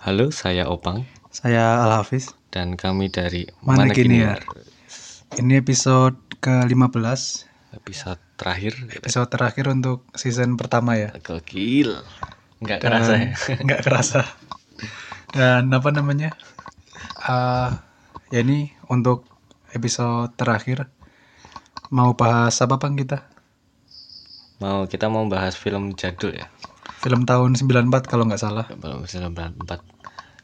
Halo, saya Opang Saya Al Hafiz. dan kami dari Mana. Ini episode ke-15, Episode terakhir episode terakhir untuk season pertama ya. gokil. Nggak Dan- kerasa ya. Nggak kerasa. Dan apa namanya? Ah, ya ini untuk episode terakhir mau bahas apa bang kita? Mau kita mau bahas film jadul ya. Film tahun 94 kalau nggak salah. Film 94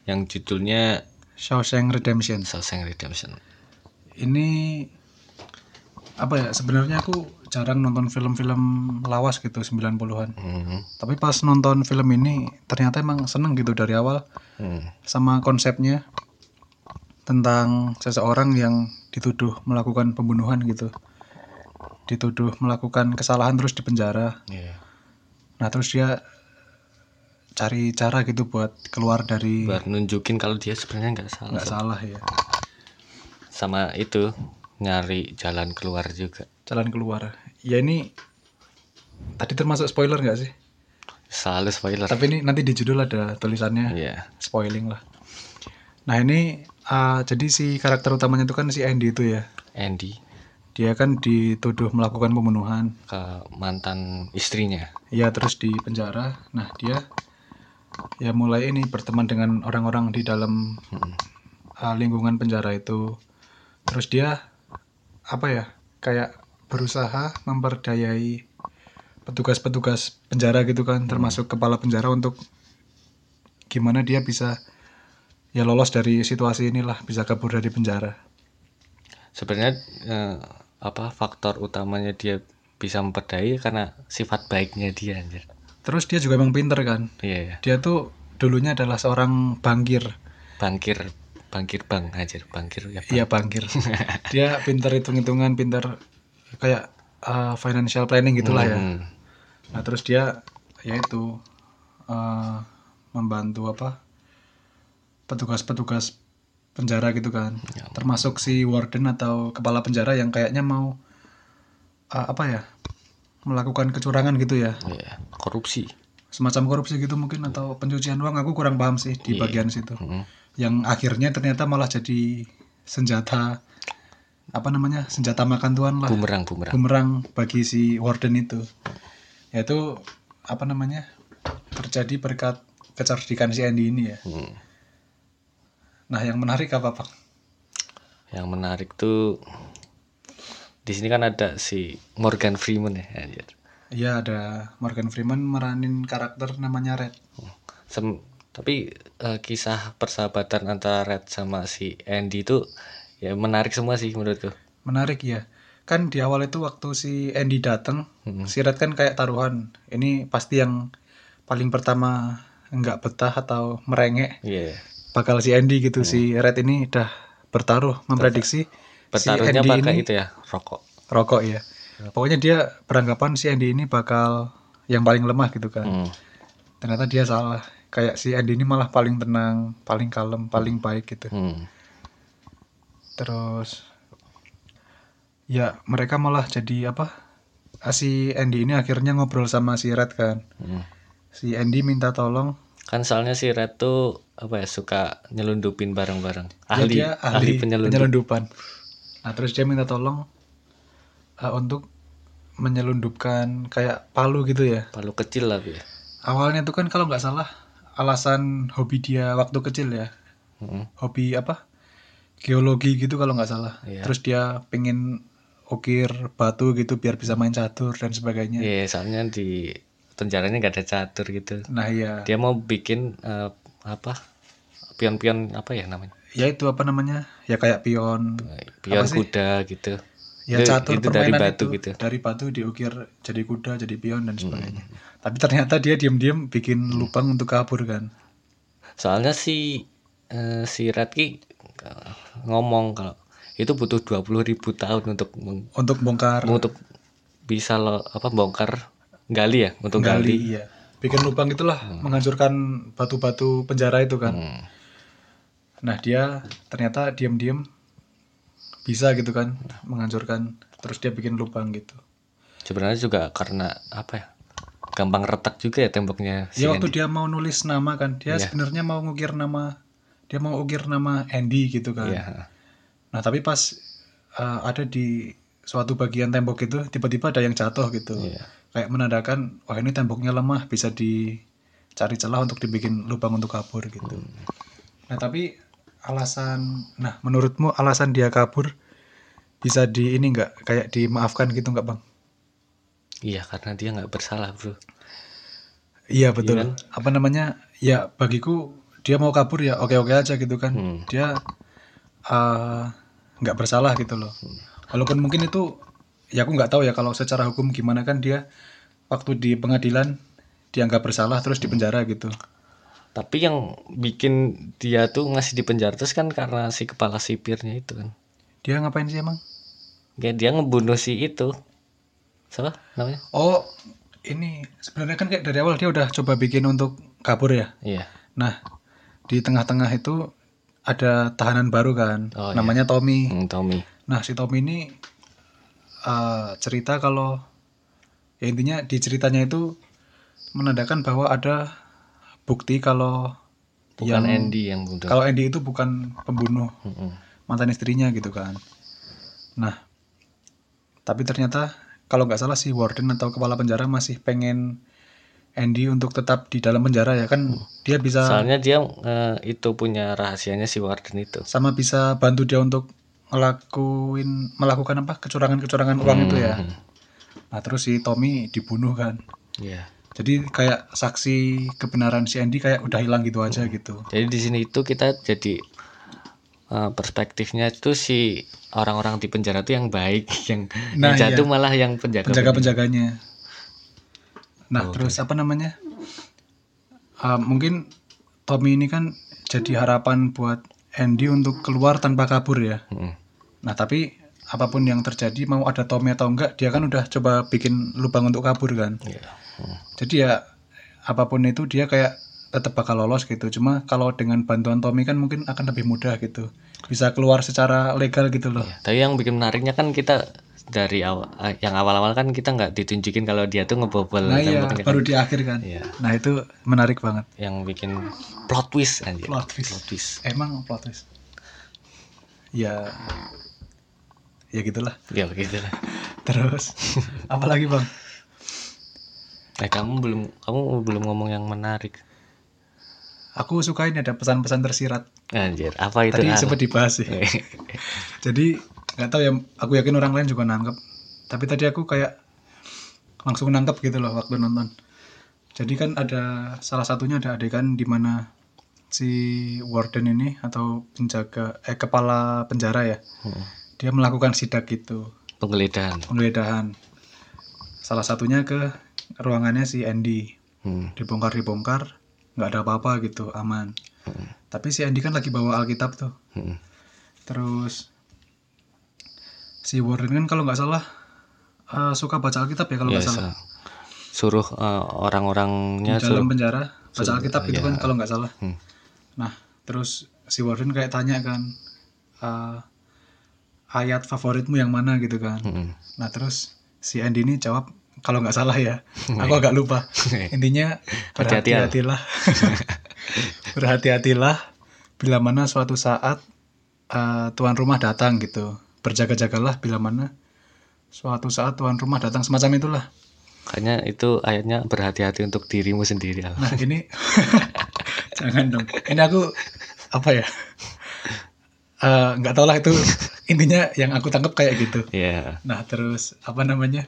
yang judulnya Shawshank Redemption. Shawshank Redemption. Ini apa ya? Sebenarnya aku jarang nonton film-film lawas gitu 90-an. Hmm. Tapi pas nonton film ini ternyata emang seneng gitu dari awal Hmm. sama konsepnya tentang seseorang yang dituduh melakukan pembunuhan gitu. Dituduh melakukan kesalahan terus dipenjara. Iya. Nah, terus dia cari cara gitu buat keluar dari Buat nunjukin kalau dia sebenarnya nggak salah. nggak salah ya. Sama itu nyari jalan keluar juga. Jalan keluar. Ya ini tadi termasuk spoiler nggak sih? Selalu spoiler. Tapi ini nanti di judul ada tulisannya Iya. spoiling lah. Nah, ini ah, jadi si karakter utamanya itu kan si Andy itu ya. Andy Dia kan dituduh melakukan pembunuhan. ke mantan istrinya. Ya terus di penjara. Nah dia ya mulai ini berteman dengan orang-orang di dalam Hmm. uh, lingkungan penjara itu. Terus dia apa ya kayak berusaha memperdayai petugas-petugas penjara gitu kan, termasuk kepala penjara untuk gimana dia bisa ya lolos dari situasi inilah, bisa kabur dari penjara. sebenarnya eh, apa faktor utamanya dia bisa memperdayai karena sifat baiknya dia anjir. Terus dia juga emang pinter kan. Iya ya. Dia tuh dulunya adalah seorang bangkir. Bangkir bangkir bang anjir, bangkir ya. Bang. Iya bangkir. Dia pinter hitung-hitungan, pinter kayak uh, financial planning gitulah ya. Hmm. Nah terus dia ya itu uh, membantu apa petugas-petugas penjara gitu kan. Ya. Termasuk si warden atau kepala penjara yang kayaknya mau uh, apa ya melakukan kecurangan gitu ya. Iya, korupsi. Semacam korupsi gitu mungkin atau pencucian uang. Aku kurang paham sih di Iya. bagian situ. Hmm. yang akhirnya ternyata malah jadi senjata apa namanya senjata makan tuan lah Bumerang bumerang. bumerang bagi si warden itu yaitu apa namanya terjadi berkat kecerdikan si Andy ini ya Hmm. nah yang menarik apa pak Yang menarik tuh di sini kan ada si Morgan Freeman ya anjir. ya ada Morgan Freeman meranin karakter namanya Red Sem- tapi eh, kisah persahabatan antara Red sama si Andy itu ya menarik semua sih menurutku. menarik ya kan di awal itu waktu si Andy datang Hmm. si Red kan kayak taruhan ini pasti yang paling pertama nggak betah atau merengek Iya. bakal si Andy gitu si Red ini udah bertaruh memprediksi Si Andy pakai ini itu ya, rokok. rokok ya pokoknya dia beranggapan si Andy ini bakal yang paling lemah gitu kan Hmm. ternyata dia salah kayak si Andy ini malah paling tenang paling kalem paling baik gitu Hmm. terus ya mereka malah jadi apa Ah, si Andy ini akhirnya ngobrol sama si Red kan Hmm. si Andy minta tolong Kan soalnya si Red tuh apa ya suka nyelundupin barang-barang. Ya, Ahli, dia ahli, penyelundup. penyelundupan. Nah, terus dia minta tolong uh, untuk menyelundupkan kayak palu gitu ya. Palu kecil lah ya. Awalnya tuh kan kalau nggak salah alasan hobi dia waktu kecil ya. Hmm. Hobi apa? Geologi gitu kalau nggak salah. Iya. Terus dia pengen ukir batu gitu biar bisa main catur dan sebagainya. Iya, soalnya di penjaranya nggak ada catur gitu. Nah, iya. Dia mau bikin eh, apa? Pion-pion apa ya namanya? Ya itu apa namanya? Ya kayak pion. Pion kuda gitu. Ya Itu- catur itu dari batu itu. gitu. Dari batu diukir jadi kuda, jadi pion dan sebagainya. Hmm. Tapi ternyata dia diam-diam bikin lubang untuk kabur kan. Soalnya si eh, si Red ki eh, ngomong kalau itu butuh 20.000 ribu tahun untuk Untuk bongkar untuk bisa lo apa bongkar gali ya untuk gali. gali, iya. Bikin lubang itulah menghancurkan batu-batu penjara itu kan. Hmm. Nah, dia ternyata diam-diam bisa gitu kan menghancurkan terus dia bikin lubang gitu. Sebenarnya juga karena apa ya? gampang retak juga ya temboknya si ya waktu Andy. dia mau nulis nama kan dia Iya. sebenarnya mau ngukir nama dia mau ukir nama Andy gitu kan Iya. nah tapi pas eh, ada di suatu bagian tembok itu tiba-tiba ada yang jatuh gitu Iya. kayak menandakan wah ini temboknya lemah bisa dicari celah untuk dibikin lubang untuk kabur gitu nah tapi alasan nah menurutmu alasan dia kabur bisa di ini nggak? Kayak dimaafkan gitu nggak bang? Iya, karena dia nggak bersalah, Bro. iya betul. Kan? apa namanya? Ya bagiku dia mau kabur ya oke oke aja gitu kan. Hmm. dia eh, nggak bersalah gitu loh. Walaupun mungkin itu ya aku nggak tahu ya kalau secara hukum gimana kan dia waktu di pengadilan dianggap bersalah terus dipenjara gitu Tapi yang bikin dia tuh ngasih di penjara terus kan karena si kepala sipirnya itu kan. dia ngapain sih emang Kayak dia ngebunuh si itu. Siapa namanya? oh ini sebenarnya kan kayak dari awal dia udah coba bikin untuk kabur ya Iya. nah di tengah-tengah itu ada tahanan baru kan Oh, iya. namanya Tommy Hmm, Tommy. Nah, si Tommy ini eh, cerita kalau ya intinya di ceritanya itu menandakan bahwa ada bukti kalau Bukan yang Andy yang bunuh. kalau Andy itu bukan pembunuh mantan istrinya gitu kan. Nah, tapi ternyata kalau nggak salah si warden atau kepala penjara masih pengen Andy untuk tetap di dalam penjara ya kan dia bisa Soalnya dia eh, itu punya rahasianya si Warden itu. sama bisa bantu dia untuk ngelakuin melakukan apa kecurangan-kecurangan uang itu ya. Hmm. Nah terus si Tommy dibunuh kan. Iya. Jadi kayak saksi kebenaran si Andy kayak udah hilang gitu aja gitu. Jadi di sini itu kita jadi eh, perspektifnya itu si orang-orang di penjara itu yang baik, yang, Nah, yang jatuh iya. malah yang penjaga. Penjaga-penjaganya. Nah Oh, terus apa namanya? Uh, mungkin Tommy ini kan jadi harapan buat Andy untuk keluar tanpa kabur ya. Mm-mm. Nah tapi apa pun yang terjadi mau ada Tommy atau enggak dia kan udah coba bikin lubang untuk kabur kan. Iya. Mm. Jadi ya apa pun itu dia kayak tetap bakal lolos gitu. Cuma kalau dengan bantuan Tommy kan mungkin akan lebih mudah gitu. Bisa keluar secara legal gitu loh. Iya. Tapi yang bikin menariknya kan kita dari awal, yang awal-awal kan kita nggak ditunjukin kalau dia tuh ngebobol Nah iya, kan. baru di akhir kan. Iya. Nah itu menarik banget. Yang bikin plot twist anjir. Plot twist. Plot twist. Emang plot twist. Ya, ya gitulah. Ya begitu lah. Terus, apalagi bang? Eh kamu belum kamu belum ngomong yang menarik. Aku suka ini ada pesan-pesan tersirat. Anjir, apa itu? Tadi sempat dibahas sih. Jadi nggak tahu ya. Aku yakin orang lain juga nangkep. Tapi tadi aku kayak langsung nangkep gitu loh waktu nonton. Jadi kan ada salah satunya ada adegan di mana si warden ini atau penjaga eh kepala penjara ya Hmm. Dia melakukan sidak gitu Penggeledahan. penggeledahan salah satunya ke ruangannya si Andy Hmm. dibongkar dibongkar nggak ada apa-apa gitu aman Hmm. tapi si Andy kan lagi bawa Alkitab tuh Hmm. terus si Warden kan kalau nggak salah eh, suka baca Alkitab ya kalau Ya, nggak salah sa- suruh eh, orang-orangnya di dalam suruh penjara baca suruh- Alkitab gitu ya. kan kalau nggak salah Hmm. nah terus si Warden kayak tanya kan eh, ayat favoritmu yang mana gitu kan Hmm. Nah terus si Andy ini jawab kalau nggak salah ya, aku agak lupa. Intinya Hati-hatilah. berhati-hatilah, berhati-hatilah bila mana suatu saat eh, tuan rumah datang gitu. Berjaga-jagalah bila mana suatu saat tuan rumah datang semacam itulah. Kayaknya itu ayatnya berhati-hati untuk dirimu sendiri. Al. Nah ini jangan dong. Ini aku apa ya? Eh, nggak tau lah itu intinya yang aku tangkap kayak gitu. Ya. Nah terus apa namanya?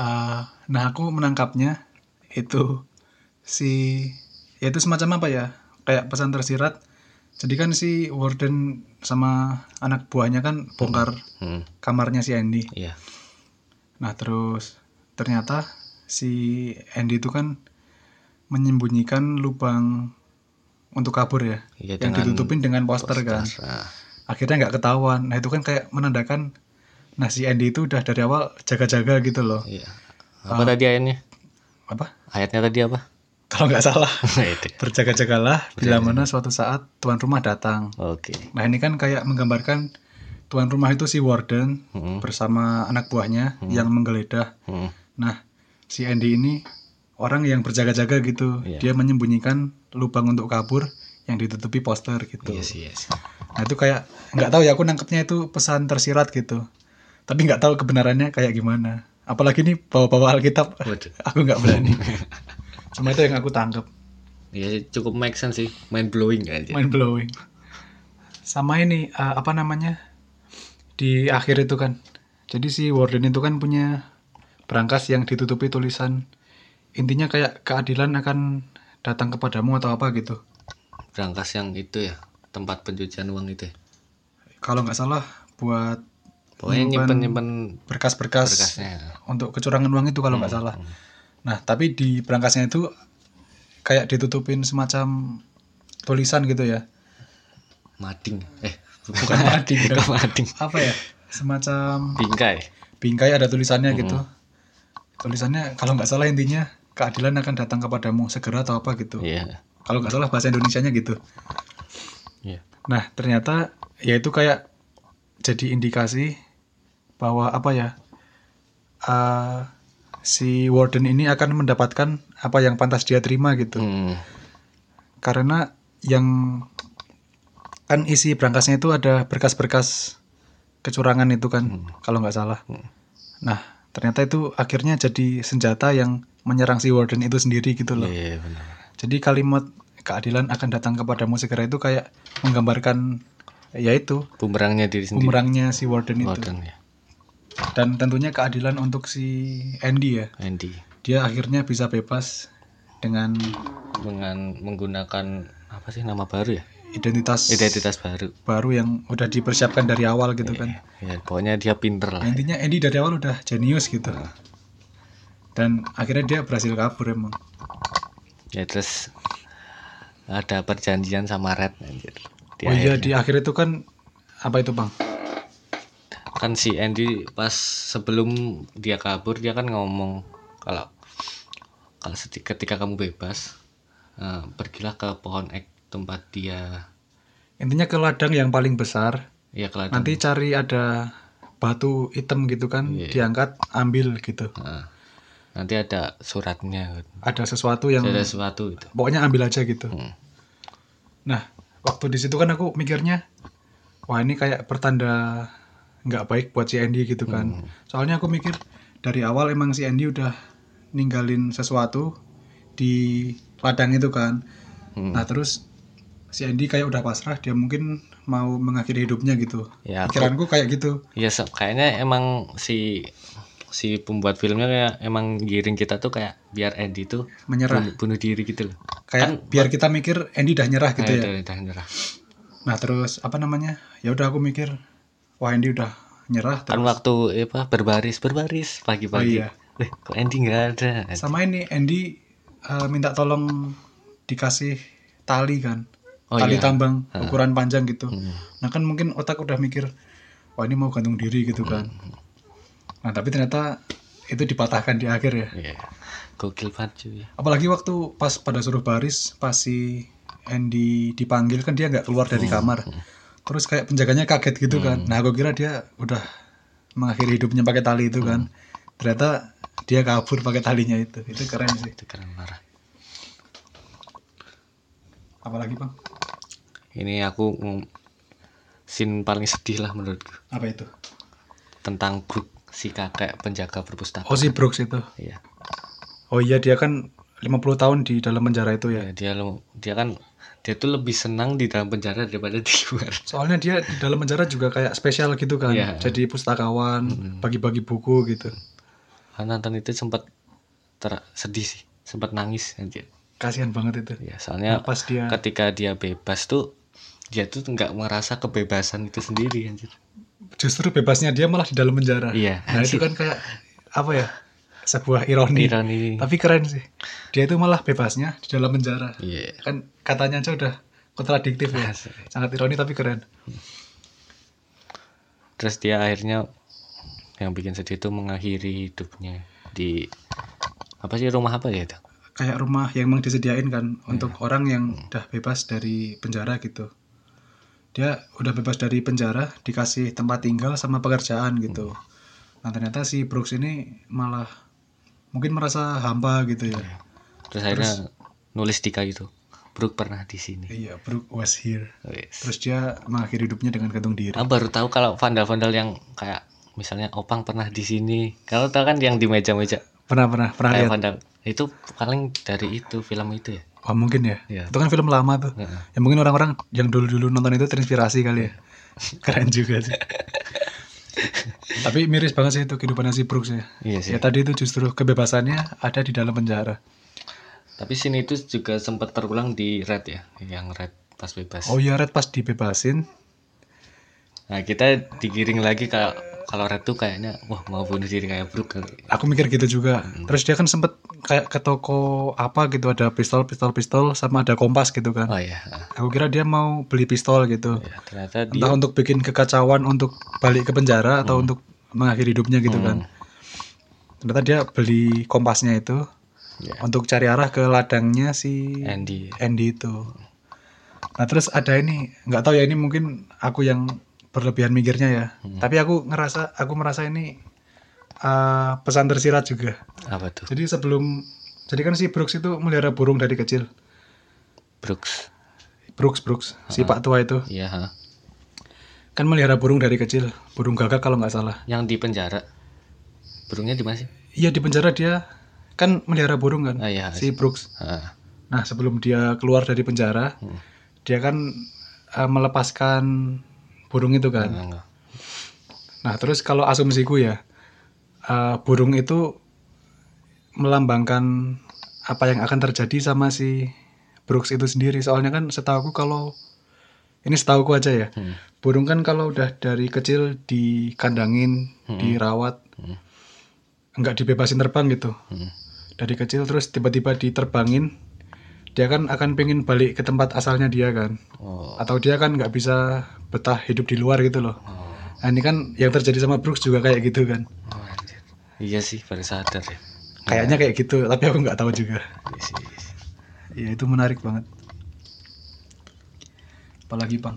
Ah, nah aku menangkapnya itu si ya itu semacam apa ya? Kayak pesan tersirat. Jadi kan si warden sama anak buahnya kan bongkar Hmm. kamarnya si Andy. Iya. Nah terus ternyata si Andy itu kan menyembunyikan lubang untuk kabur ya, Iya, yang dengan ditutupin dengan poster kan. Nah, Akhirnya nggak ketahuan. Nah itu kan kayak menandakan, nah si Andy itu udah dari awal jaga-jaga gitu loh. iya. Apa tadi ayatnya? Apa? Ayatnya tadi apa? Kalau nggak salah, itu. berjaga-jagalah bila mana suatu saat tuan rumah datang. Oke. Nah ini kan kayak menggambarkan tuan rumah itu si warden Hmm. bersama anak buahnya yang menggeledah. Hmm. Nah si Andy ini orang yang berjaga-jaga gitu. Iya. Dia menyembunyikan lubang untuk kabur yang ditutupi poster gitu. Iya sih. Nah itu kayak nggak tahu ya aku nangkepnya itu pesan tersirat gitu. Tapi nggak tahu kebenarannya kayak gimana. Apalagi nih bawa-bawa Alkitab, Waduh. aku nggak berani. Cuma itu yang aku tangkep, Iya cukup make sense sih, mind blowing aja. mind blowing. Sama ini eh, apa namanya di akhir itu kan. Jadi si Warden itu kan punya berangkas yang ditutupi tulisan intinya kayak keadilan akan datang kepadamu atau apa gitu. Berangkas yang itu ya, tempat pencucian uang itu. Ya. Kalau nggak salah buat Pokoknya Nyimpen nyimpen berkas-berkas berkasnya. untuk kecurangan uang itu kalau nggak salah. Nah, tapi di berangkasnya itu kayak ditutupin semacam tulisan gitu ya. Mading. Eh, Bukan mading, Bukan mading. Apa ya? Semacam Bingkai. bingkai ada tulisannya gitu. Tulisannya kalau nggak salah intinya keadilan akan datang kepadamu segera atau apa gitu. Iya. Kalau nggak salah bahasa Indonesianya gitu. Iya. Nah, ternyata ya itu kayak jadi indikasi bahwa apa ya? eh, si warden ini akan mendapatkan apa yang pantas dia terima gitu. Hmm. Karena yang kan isi berangkasnya itu ada berkas-berkas kecurangan itu kan kalau nggak salah. Nah, ternyata itu akhirnya jadi senjata yang menyerang si warden itu sendiri gitu loh. Iya, benar. Jadi kalimat keadilan akan datang kepadamu segera itu kayak menggambarkan yaitu Bumerangnya diri sendiri. bumerangnya si warden itu. Warden ya. Dan tentunya keadilan untuk si Andy ya. Andy Dia akhirnya bisa bebas dengan dengan menggunakan apa sih nama baru ya? identitas Identitas baru. baru yang udah dipersiapkan dari awal gitu kan. Ya, pokoknya dia pinter lah. Intinya Andy dari awal udah jenius gitu. Dan akhirnya dia berhasil kabur emang. Ya terus ada perjanjian sama Red anjir. Di oh iya akhirnya. di akhir itu kan apa itu bang? kan si Andy pas sebelum dia kabur dia kan ngomong kalau kalau ketika kamu bebas eh, pergilah ke pohon ek tempat dia Intinya ke ladang yang paling besar. ya ke ladang. Nanti cari ada batu hitam gitu kan, Iya. diangkat ambil gitu. Nah, nanti ada suratnya Ada sesuatu yang ada sesuatu itu pokoknya ambil aja gitu. Hmm. Nah, waktu di situ kan aku mikirnya, wah ini kayak pertanda nggak baik buat si Andy gitu kan. Soalnya aku mikir dari awal emang si Andy udah ninggalin sesuatu di ladang itu kan. Hmm. Nah terus si Andy kayak udah pasrah, dia mungkin mau mengakhiri hidupnya gitu. ya aku- Pikiranku kayak gitu. ya kayaknya emang si si pembuat filmnya kayak emang giring kita tuh kayak biar Andy tuh Menyerah. bunuh, bunuh diri gitu loh Kayak biar kita mikir Andy udah nyerah gitu Kayak ya. udah- udah nyerah. Nah terus apa namanya? Ya udah aku mikir, wah Andy udah nyerah. kan Terus waktu eh, apa berbaris berbaris pagi-pagi Oh, iya. Kok Andy nggak ada sama ini Andy eh, minta tolong dikasih tali kan, Oh, tali iya. tambang ukuran panjang gitu. Hmm. Nah kan mungkin otak udah mikir, wah ini mau gantung diri gitu kan. Hmm. Nah tapi ternyata itu dipatahkan di akhir ya. Iya. Gokil banget cuy. Apalagi waktu pas pada suruh baris, pas si Andy dipanggil kan dia nggak keluar dari Hmm. kamar. Terus kayak penjaganya kaget gitu kan. Nah aku kira dia udah mengakhiri hidupnya pakai tali itu kan. Ternyata dia kabur pakai talinya itu. Itu keren sih. Itu keren parah. Apalagi bang? Ini aku scene paling sedih lah menurutku Apa itu? tentang Brook si kakek penjaga perpustakaan. Oh si Brooks itu. Iya. Oh iya dia kan 50 tahun di dalam penjara itu ya. Ya, dia dia kan dia tuh lebih senang di dalam penjara daripada di luar. Soalnya dia di dalam penjara juga kayak spesial gitu kan. Iya. Jadi pustakawan, bagi-bagi buku gitu. Karena nonton itu sempat ter- sedih sih, sempat nangis anjir. Kasihan banget itu. Ya, soalnya Pas dia ketika dia bebas tuh dia tuh nggak merasa kebebasan itu sendiri anjir. Justru bebasnya dia malah di dalam penjara. Iya, Nah itu kan kayak apa ya? Sebuah ironi. Ironi. Tapi keren sih. Dia itu malah bebasnya di dalam penjara. Iya. Kan katanya aja udah kontradiktif ya. Sangat ironi tapi keren. Terus dia akhirnya yang bikin sedih itu mengakhiri hidupnya di apa sih rumah apa ya itu? Kayak rumah yang memang disediain kan Iya. untuk orang yang udah bebas dari penjara gitu. Dia udah bebas dari penjara, dikasih tempat tinggal sama pekerjaan gitu. Hmm. Nah ternyata si Brooks ini malah mungkin merasa hampa gitu ya. Iya. terus akhirnya nulis di kayu itu Brook pernah di sini Iya, Brooke was here. Wes. Terus dia mengakhiri hidupnya dengan gantung diri. Aku baru tahu kalau vandal-vandal yang kayak misalnya Opang pernah di sini. Kalau tahu kan yang di meja-meja Pernah pernah pernah kayak lihat. vandal. Itu paling dari itu film itu ya. Oh, mungkin ya. Iya. Itu kan film lama tuh. Heeh. Ya mungkin orang-orang yang dulu-dulu nonton itu terinspirasi kali ya. Keren juga sih. Tapi miris banget sih itu kehidupan si Brooks ya. Iya sih. Ya tadi itu justru kebebasannya ada di dalam penjara. Tapi sini itu juga sempat terulang di Red ya, yang Red pas bebas. Oh iya Red pas dibebasin. Nah, kita digiring lagi kalau kalau Red tuh kayaknya wah mau bunuh diri kayak Brook. Aku mikir gitu juga. Terus dia kan sempet kayak ke toko apa gitu ada pistol pistol pistol sama ada kompas gitu kan. Oh iya. Aku kira dia mau beli pistol gitu. ya, ternyata dia Entah untuk bikin kekacauan untuk balik ke penjara atau untuk mengakhiri hidupnya gitu kan. Ternyata dia beli kompasnya itu Ya. untuk cari arah ke ladangnya si Andy. Andy itu. Nah terus ada ini nggak tahu ya ini mungkin aku yang berlebihan mikirnya ya. Tapi aku ngerasa aku merasa ini uh, pesan tersirat juga. Apa tuh? Jadi sebelum jadi kan si Brooks itu melihara burung dari kecil. Brooks. Brooks Brooks si Pak tua itu Iya, ha. kan melihara burung dari kecil. Burung gagak kalau nggak salah. Yang di penjara. Burungnya di mana sih? Iya di penjara dia kan melihara burung kan. Ah, iya. Si Brooks. Ah, Nah sebelum dia keluar dari penjara, Hmm. dia kan uh, melepaskan burung itu kan. enggak. Nah, terus kalau asumsiku ya, uh, burung itu melambangkan apa yang akan terjadi sama si Brooks itu sendiri. Soalnya kan setahuku kalau ini setahuku aja ya, Hmm. burung kan kalau udah dari kecil dikandangin, dirawat, Hmm. nggak dibebasin terbang gitu. Hmm. Dari kecil terus tiba-tiba diterbangin, dia kan akan pengen balik ke tempat asalnya dia kan. Oh. Atau dia kan nggak bisa betah hidup di luar gitu loh. oh. Nah ini kan yang terjadi sama Brooks juga kayak gitu kan. Oh, anjir. Iya sih, baru sadar ya. Kayaknya kayak gitu, tapi aku nggak tahu juga. Iya iya sih. Iya itu menarik banget. Apalagi bang?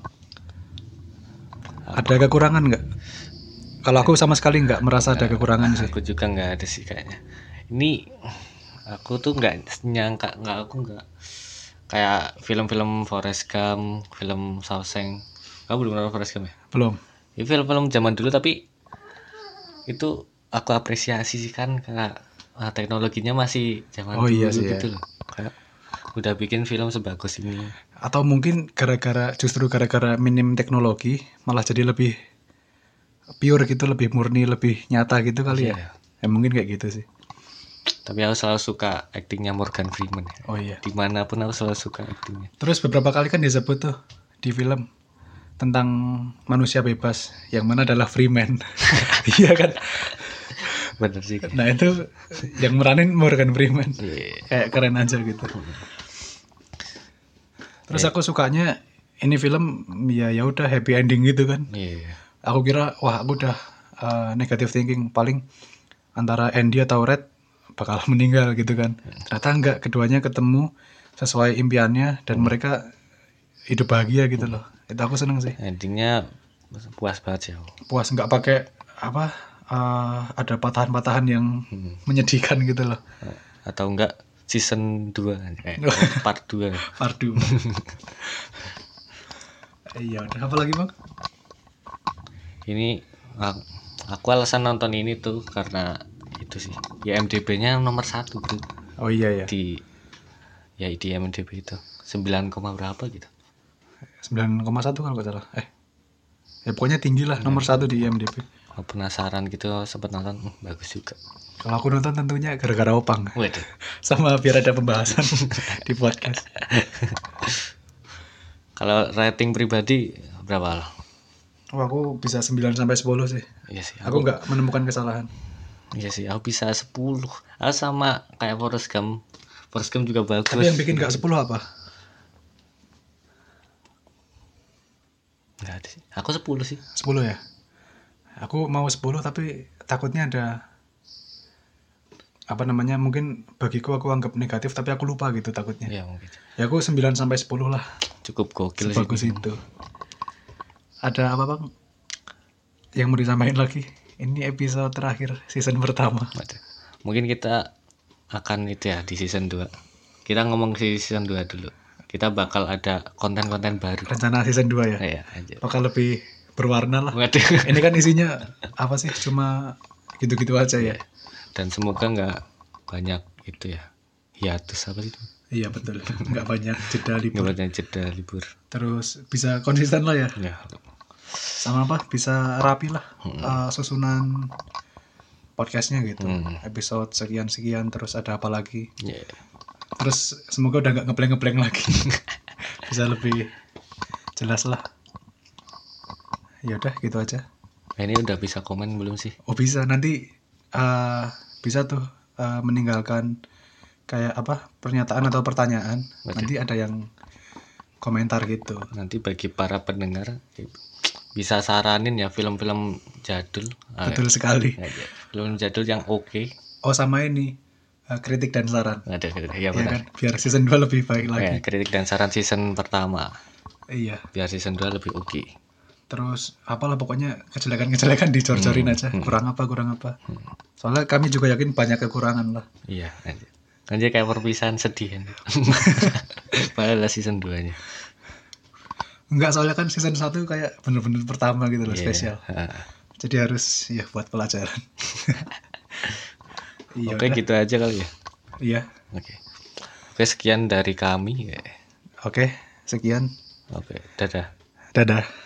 Ada kekurangan nggak? Kalau aku sama sekali nggak merasa ada kekurangan sih. Aku juga nggak ada sih kayaknya. Ini aku tuh nggak nyangka, nggak aku nggak kayak film-film Forrest Gump, film Shawshank. Kamu belum nonton Forrest Gump ya? Belum. Ini film-film zaman dulu tapi itu aku apresiasi sih kan kayak ah, teknologinya masih zaman Oh dulu iya sih, gitu loh. Kayak udah bikin film sebagus ini. Atau mungkin gara-gara justru gara-gara minim teknologi malah jadi lebih pure gitu, lebih murni, lebih nyata gitu kali ya. Iya. Ya mungkin kayak gitu sih. Tapi aku selalu suka aktingnya Morgan Freeman. Oh iya. Di mana pun aku selalu suka aktingnya. Terus beberapa kali kan disebut tuh di film tentang manusia bebas yang mana adalah Freeman. Iya kan? Bener sih. Nah itu yang meranin Morgan Freeman. Iya. Kayak keren aja gitu. Terus aku sukanya ini film ya ya udah happy ending gitu kan. Iya. Aku kira wah aku udah uh, negative thinking paling antara Andy atau Red bakal meninggal gitu kan. Ternyata enggak, keduanya ketemu sesuai impiannya dan mereka hidup bahagia gitu loh. Itu aku seneng sih. Endingnya puas banget sih. Puas nggak pakai apa uh, ada patahan-patahan yang Hmm. menyedihkan gitu loh. Atau enggak season 2 eh, part 2 Pardu. Iya, udah apa lagi bang? ini aku, aku alasan nonton ini tuh karena itu sih ya MDB-nya nomor satu bro Oh iya ya, di ya di MDB itu 9, koma berapa gitu 9,1 kalau nggak salah. Eh, ya pokoknya tinggi lah nomor satu di IMDb. Aku penasaran gitu sempat nonton hmm, bagus juga Kalau aku nonton tentunya gara-gara opang, waduh sama biar ada pembahasan di podcast. kalau rating pribadi berapa lo? Oh, aku bisa 9 sampai 10 sih. iya sih Aku nggak menemukan kesalahan. Iya sih aku bisa 10 aku sama kayak Forrest Gump Forrest Gump juga bagus Tapi yang bikin nggak 10 apa? Nggak ada sih aku 10 sih 10 ya. Aku mau 10 tapi takutnya ada apa namanya mungkin bagiku aku anggap negatif tapi aku lupa gitu takutnya. ya mungkin Ya aku 9 sampai 10 lah. cukup gokil sih Bagus itu. Ada apa bang? Yang mau disampaikan lagi? Ini episode terakhir season pertama. Mungkin kita akan itu ya di season 2 kita ngomong si season 2 dulu. Kita bakal ada konten-konten baru. Rencana season 2 ya? Ya aja bakal lebih berwarna lah. Waduh. Ini kan isinya apa sih? Cuma gitu-gitu aja ya? Dan semoga nggak banyak itu ya hiatus apa sih itu? Iya betul. Nggak banyak jeda nggak libur banyak jeda libur. Terus bisa konsisten lah ya? Ya sama apa bisa rapi lah eh, susunan podcastnya gitu. Hmm. episode sekian sekian terus ada apa lagi? Ya terus semoga udah nggak ngebleng ngebleng lagi. Bisa lebih jelas lah. Ya udah gitu aja. Nah, ini udah bisa komen belum sih? Oh bisa. Nanti eh, bisa tuh eh, meninggalkan kayak apa pernyataan atau pertanyaan. Betul. nanti ada yang komentar gitu. Nanti bagi para pendengar bisa saranin ya film-film jadul. Ah, betul sekali. ya, film jadul yang oke. Oh sama ini eh, kritik dan saran. Ada ada ya ya benar. kan? Biar season 2 lebih baik Ya, lagi. Kritik dan saran season pertama. Iya. Biar season 2 lebih oke. Terus apalah pokoknya kejelekan-kejelekan dicor-corin Hmm, aja. kurang apa kurang apa. Soalnya kami juga yakin banyak kekurangan lah. Iya. Anjir. Kayak perpisahan sedih kan padahal season 2 nya enggak soalnya kan season 1 kayak bener-bener pertama gitu loh Iya. spesial. Jadi harus ya buat pelajaran. Iya. Oke udah. gitu aja kali ya. Iya. Oke. Oke sekian dari kami. Oke sekian. Oke dadah. Dadah